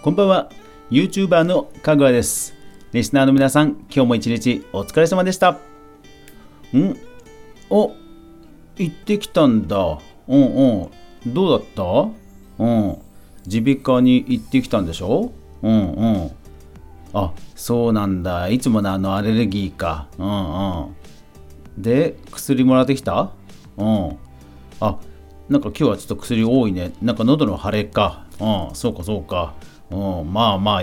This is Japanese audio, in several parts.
こんばんは。YouTuber のかぐわです。リスナーの皆さん今日も一日お疲れ様でした。ん？お行ってきたんだ。うんうん。どうだった？うん。耳鼻科に行ってきたんでしょ？うんうん。あそうなんだ。いつものあのアレルギーか。うんうん。で薬もらってきた？うん。あなんか今日はちょっと薬多いね。なんか喉の腫れか。うんそうかそうか。うんまあまあ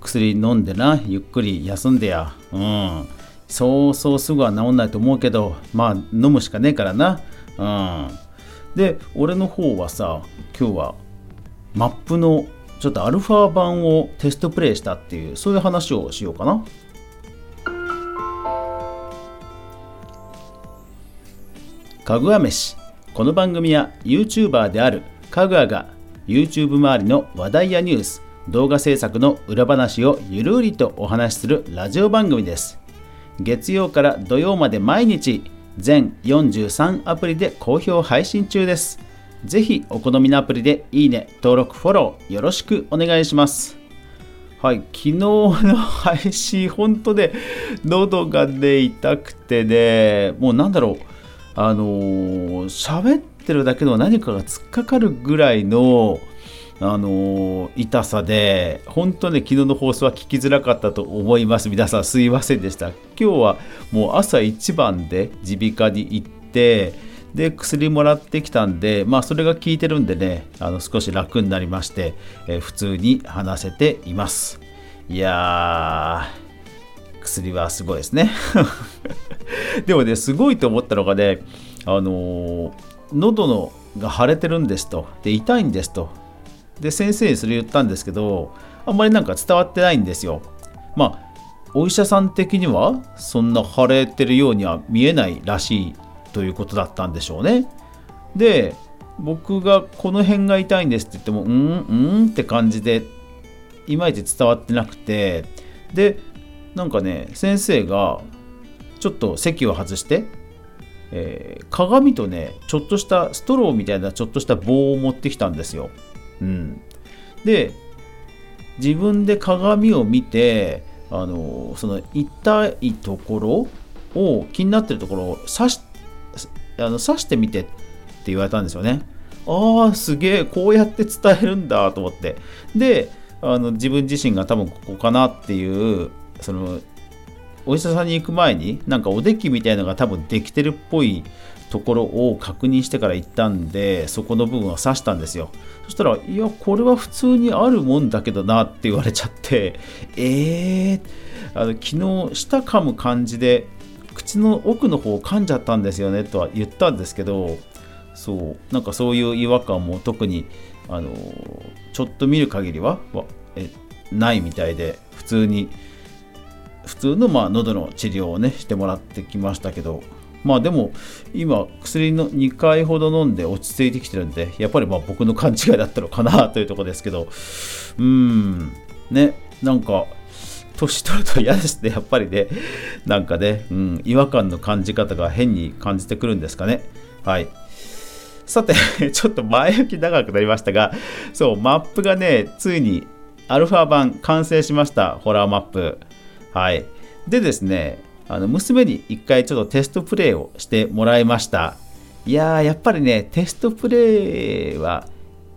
薬飲んでなゆっくり休んでや。うん。そうそうすぐは治んないと思うけどまあ飲むしかねえからな。うん。で俺の方はさ今日はマップのちょっとアルファ版をテストプレイしたっていうそういう話をしようかな。かぐわ飯。この番組は YouTuber であるかぐわが YouTube 周りの話題やニュース動画制作の裏話をゆるりとお話しするラジオ番組です。月曜から土曜まで毎日全43アプリで好評配信中です。ぜひお好みのアプリでいいね登録フォローよろしくお願いします。はい昨日の配信本当で喉がね痛くてねもうなんだろう。あのー、喋ってるだけの何かが突っかかるぐらいのあの痛さで本当ね昨日の放送は聞きづらかったと思います。皆さんすいませんでした。今日はもう朝一番で耳鼻科に行ってで薬もらってきたんでまあそれが効いてるんでねあの少し楽になりまして、えー、普通に話せています。いやー薬はすごいですね。でもねすごいと思ったのがねあのー、喉のが腫れてるんですと。で痛いんですと。で先生にそれ言ったんですけどあんまりなんか伝わってないんですよ。まあお医者さん的にはそんな腫れてるようには見えないらしいということだったんでしょうね。で僕がこの辺が痛いんですって言ってもうんうんって感じでいまいち伝わってなくてでなんかね先生がちょっと席を外して、えー、鏡とねちょっとしたストローみたいなちょっとした棒を持ってきたんですよ。うん、で自分で鏡を見てあのその痛いところを気になってるところを刺しあの刺してみてって言われたんですよね。ああすげえこうやって伝えるんだと思ってであの自分自身が多分ここかなっていうそのお医者さんに行く前になんかおできみたいのが多分できてるっぽいところを確認してから行ったんでそこの部分を刺したんですよ。そしたらいやこれは普通にあるもんだけどなって言われちゃって えー、あの昨日舌噛む感じで口の奥の方を噛んじゃったんですよねとは言ったんですけどそうなんかそういう違和感も特にあのちょっと見る限りはえないみたいで普通に普通のまあ喉の治療をねしてもらってきましたけど。まあでも今薬の2回ほど飲んで落ち着いてきてるんでやっぱりまあ僕の勘違いだったのかなというとこですけどうんねなんか年取ると嫌ですねやっぱりね。なんかね、うん、違和感の感じ方が変に感じてくるんですかね。はい。さて ちょっと前置き長くなりましたがそうマップがねついにアルファ版完成しましたホラーマップ。はい。でですねあの娘に一回ちょっとテストプレイをしてもらいました。いやーやっぱりねテストプレイは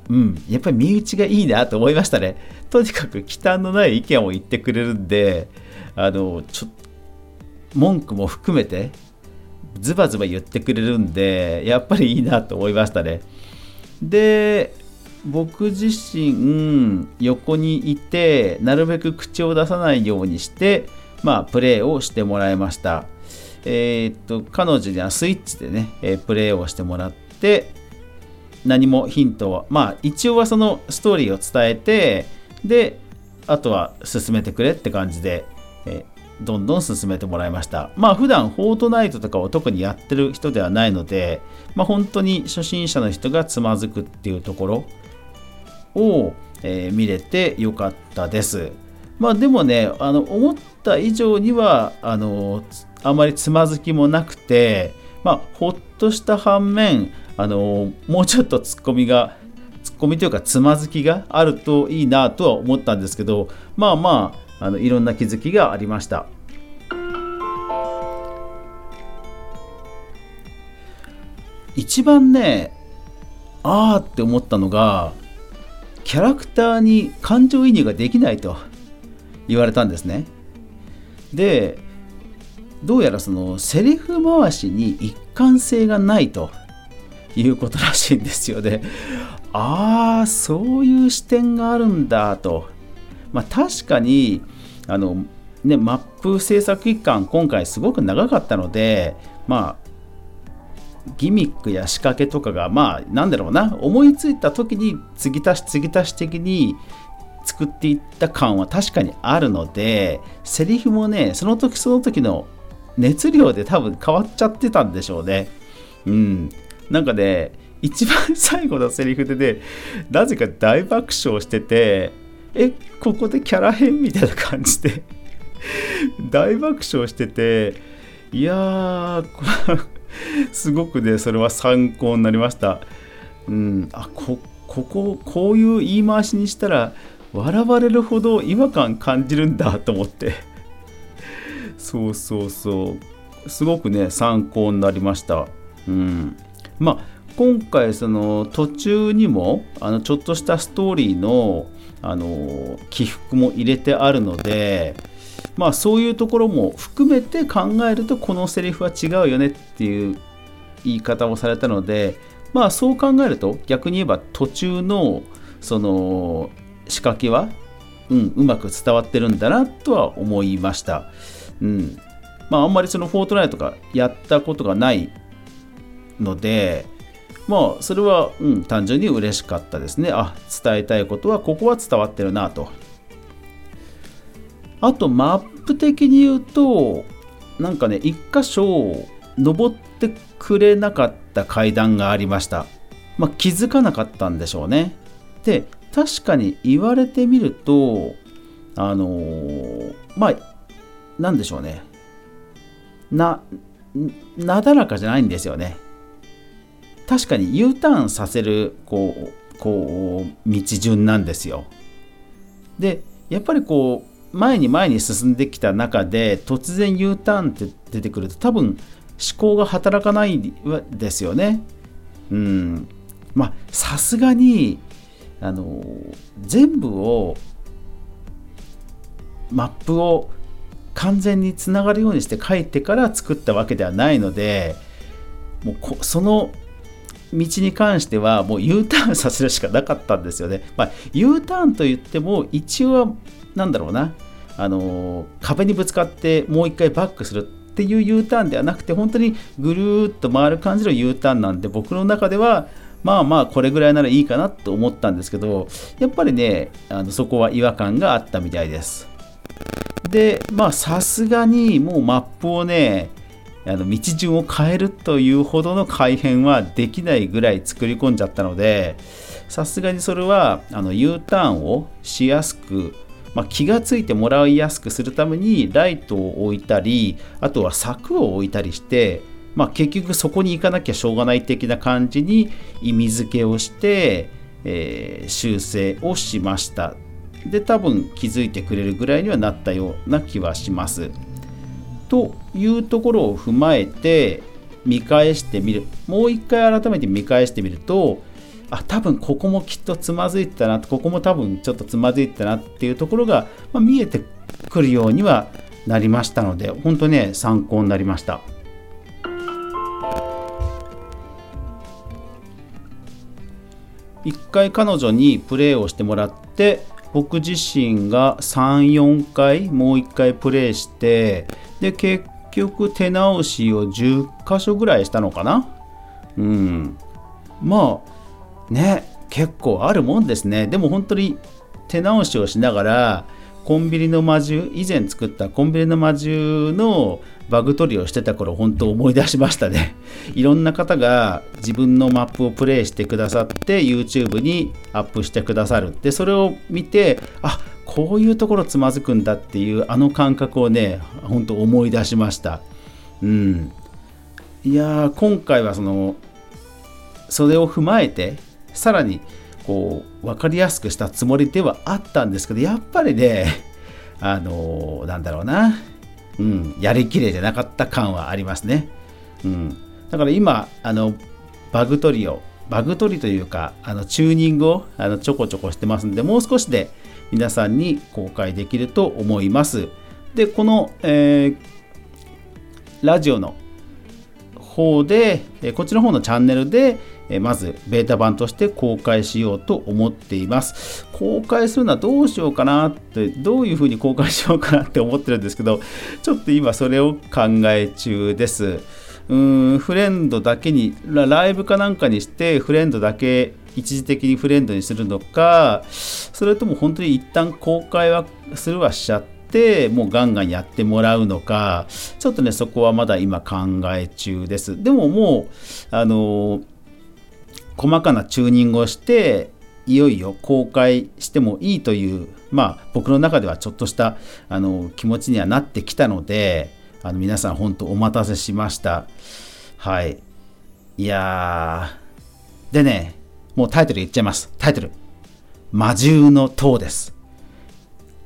うんやっぱり身内がいいなと思いましたね。とにかく忌憚のない意見を言ってくれるんであのちょ文句も含めてズバズバ言ってくれるんでやっぱりいいなと思いましたね。で僕自身横にいてなるべく口を出さないようにしてまあ、プレーをしてもらいました。えー、っと、彼女にはスイッチでね、えプレーをしてもらって、何もヒントは、まあ、一応はそのストーリーを伝えて、で、あとは進めてくれって感じで、えどんどん進めてもらいました。まあ普段フォートナイトとかを特にやってる人ではないので、まあ本当に初心者の人がつまずくっていうところを、えー、見れてよかったです。まあでもね、あの思った以上にはあのあまりつまずきもなくて、まあ、ほっとした反面あのもうちょっとツッコミがツッコミというかつまずきがあるといいなとは思ったんですけどまあまああのいろんな気づきがありました。一番ねあーって思ったのがキャラクターに感情移入ができないと。言われたんですね。でどうやらそのセリフ回しに一貫性がないということらしいんですよ。ねああそういう視点があるんだと。まあ確かにあのねマップ制作期間今回すごく長かったのでまあギミックや仕掛けとかがまあなんだろうな思いついた時に継ぎ足し継ぎ足し的に作っていった感は確かにあるのでセリフもねその時その時の熱量で多分変わっちゃってたんでしょうね。うん。なんかね一番最後のセリフでねなぜか大爆笑しててえここでキャラ変みたいな感じで。大爆笑してていやーすごくねそれは参考になりました。うん。あここここういう言い回しにしたら笑われるほど違和感感じるんだと思って。そうそうそう。すごくね参考になりました。うん。まあ今回その途中にもあのちょっとしたストーリーのあの起伏も入れてあるのでまあそういうところも含めて考えるとこのセリフは違うよねっていう言い方をされたのでまあそう考えると逆に言えば途中のその仕掛けは、うん、うまく伝わってるんだなとは思いました。うんまあ、あんまりそのフォートナイトがやったことがないので、まあ、それは、うん、単純に嬉しかったですね。あ、伝えたいことはここは伝わってるなと。あとマップ的に言うとなんかね一箇所登ってくれなかった階段がありました、まあ、気づかなかったんでしょうねで確かに言われてみるとあのー、まあなんでしょうねななだらかじゃないんですよね確かに U ターンさせるこうこう道順なんですよでやっぱりこう前に前に進んできた中で突然 U ターンって出てくると多分思考が働かないですよね。うん。まあさすがにあの全部をマップを完全につながるようにして書いてから作ったわけではないのでもうその道に関してはもう U ターンさせるしかなかったんですよね。まあ、U ターンといっても一応はなんだろうなあの壁にぶつかってもう一回バックするっていう U ターンではなくて本当にぐるっと回る感じの U ターンなんで僕の中ではまあまあこれぐらいならいいかなと思ったんですけどやっぱりねあのそこは違和感があったみたいです。でまあさすがにもうマップをねあの道順を変えるというほどの改変はできないぐらい作り込んじゃったのでさすがにそれはあの U ターンをしやすくまあ、気がついてもらいやすくするためにライトを置いたりあとは柵を置いたりして、まあ、結局そこに行かなきゃしょうがない的な感じに意味付けをして、えー、修正をしました。で多分気づいてくれるぐらいにはなったような気はします。というところを踏まえて見返してみる。もう一回改めて見返してみるとあ多分ここもきっとつまずいてたなここも多分ちょっとつまずいてたなっていうところが、まあ、見えてくるようにはなりましたので本当ね参考になりました。一回彼女にプレーをしてもらって僕自身が34回もう1回プレイしてで結局手直しを10箇所ぐらいしたのかな。うん。まあね結構あるもんですね。でも本当に手直しをしながらコンビニの魔獣以前作ったコンビニの魔獣のバグ取りをしてた頃本当思い出しましたね。いろんな方が自分のマップをプレイしてくださって YouTube にアップしてくださる。でそれを見てあこういうところつまずくんだっていうあの感覚をね本当思い出しました。うん。いや今回はそのそれを踏まえてさらにこう分かりやすくしたつもりではあったんですけどやっぱりねあのなんだろうな、うん、やりきれてなかった感はありますね。うん、だから今あのバグ取りをバグ取りというかあのチューニングをあのちょこちょこしてますんでもう少しで皆さんに公開できると思います。でこの、えー、ラジオの方で、こっちの方のチャンネルで、まずベータ版として公開しようと思っています。公開するのはどうしようかなって、どういうふうに公開しようかなって思ってるんですけど、ちょっと今それを考え中です。うーん、フレンドだけに、ライブかなんかにしてフレンドだけ一時的にフレンドにするのか、それとも本当に一旦公開はするはしちゃって、っもうガンガンやってもらうのかちょっとねそこはまだ今考え中ですでももうあの細かなチューニングをしていよいよ公開してもいいというまあ僕の中ではちょっとしたあの気持ちにはなってきたのであの皆さん本当お待たせしましたはいいやーでねもうタイトル言っちゃいますタイトル魔獣の塔です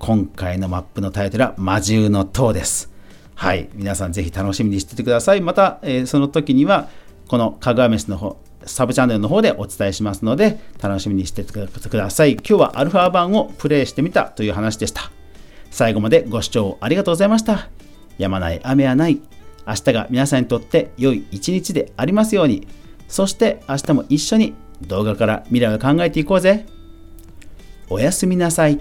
今回のマップのタイトルは魔獣の塔です。はい。皆さんぜひ楽しみにしててください。また、えー、その時には、このかぐわ飯の方、サブチャンネルの方でお伝えしますので、楽しみにしてください。今日はアルファ版をプレイしてみたという話でした。最後までご視聴ありがとうございました。やまない雨はない。明日が皆さんにとって良い一日でありますように。そして明日も一緒に動画から未来を考えていこうぜ。おやすみなさい。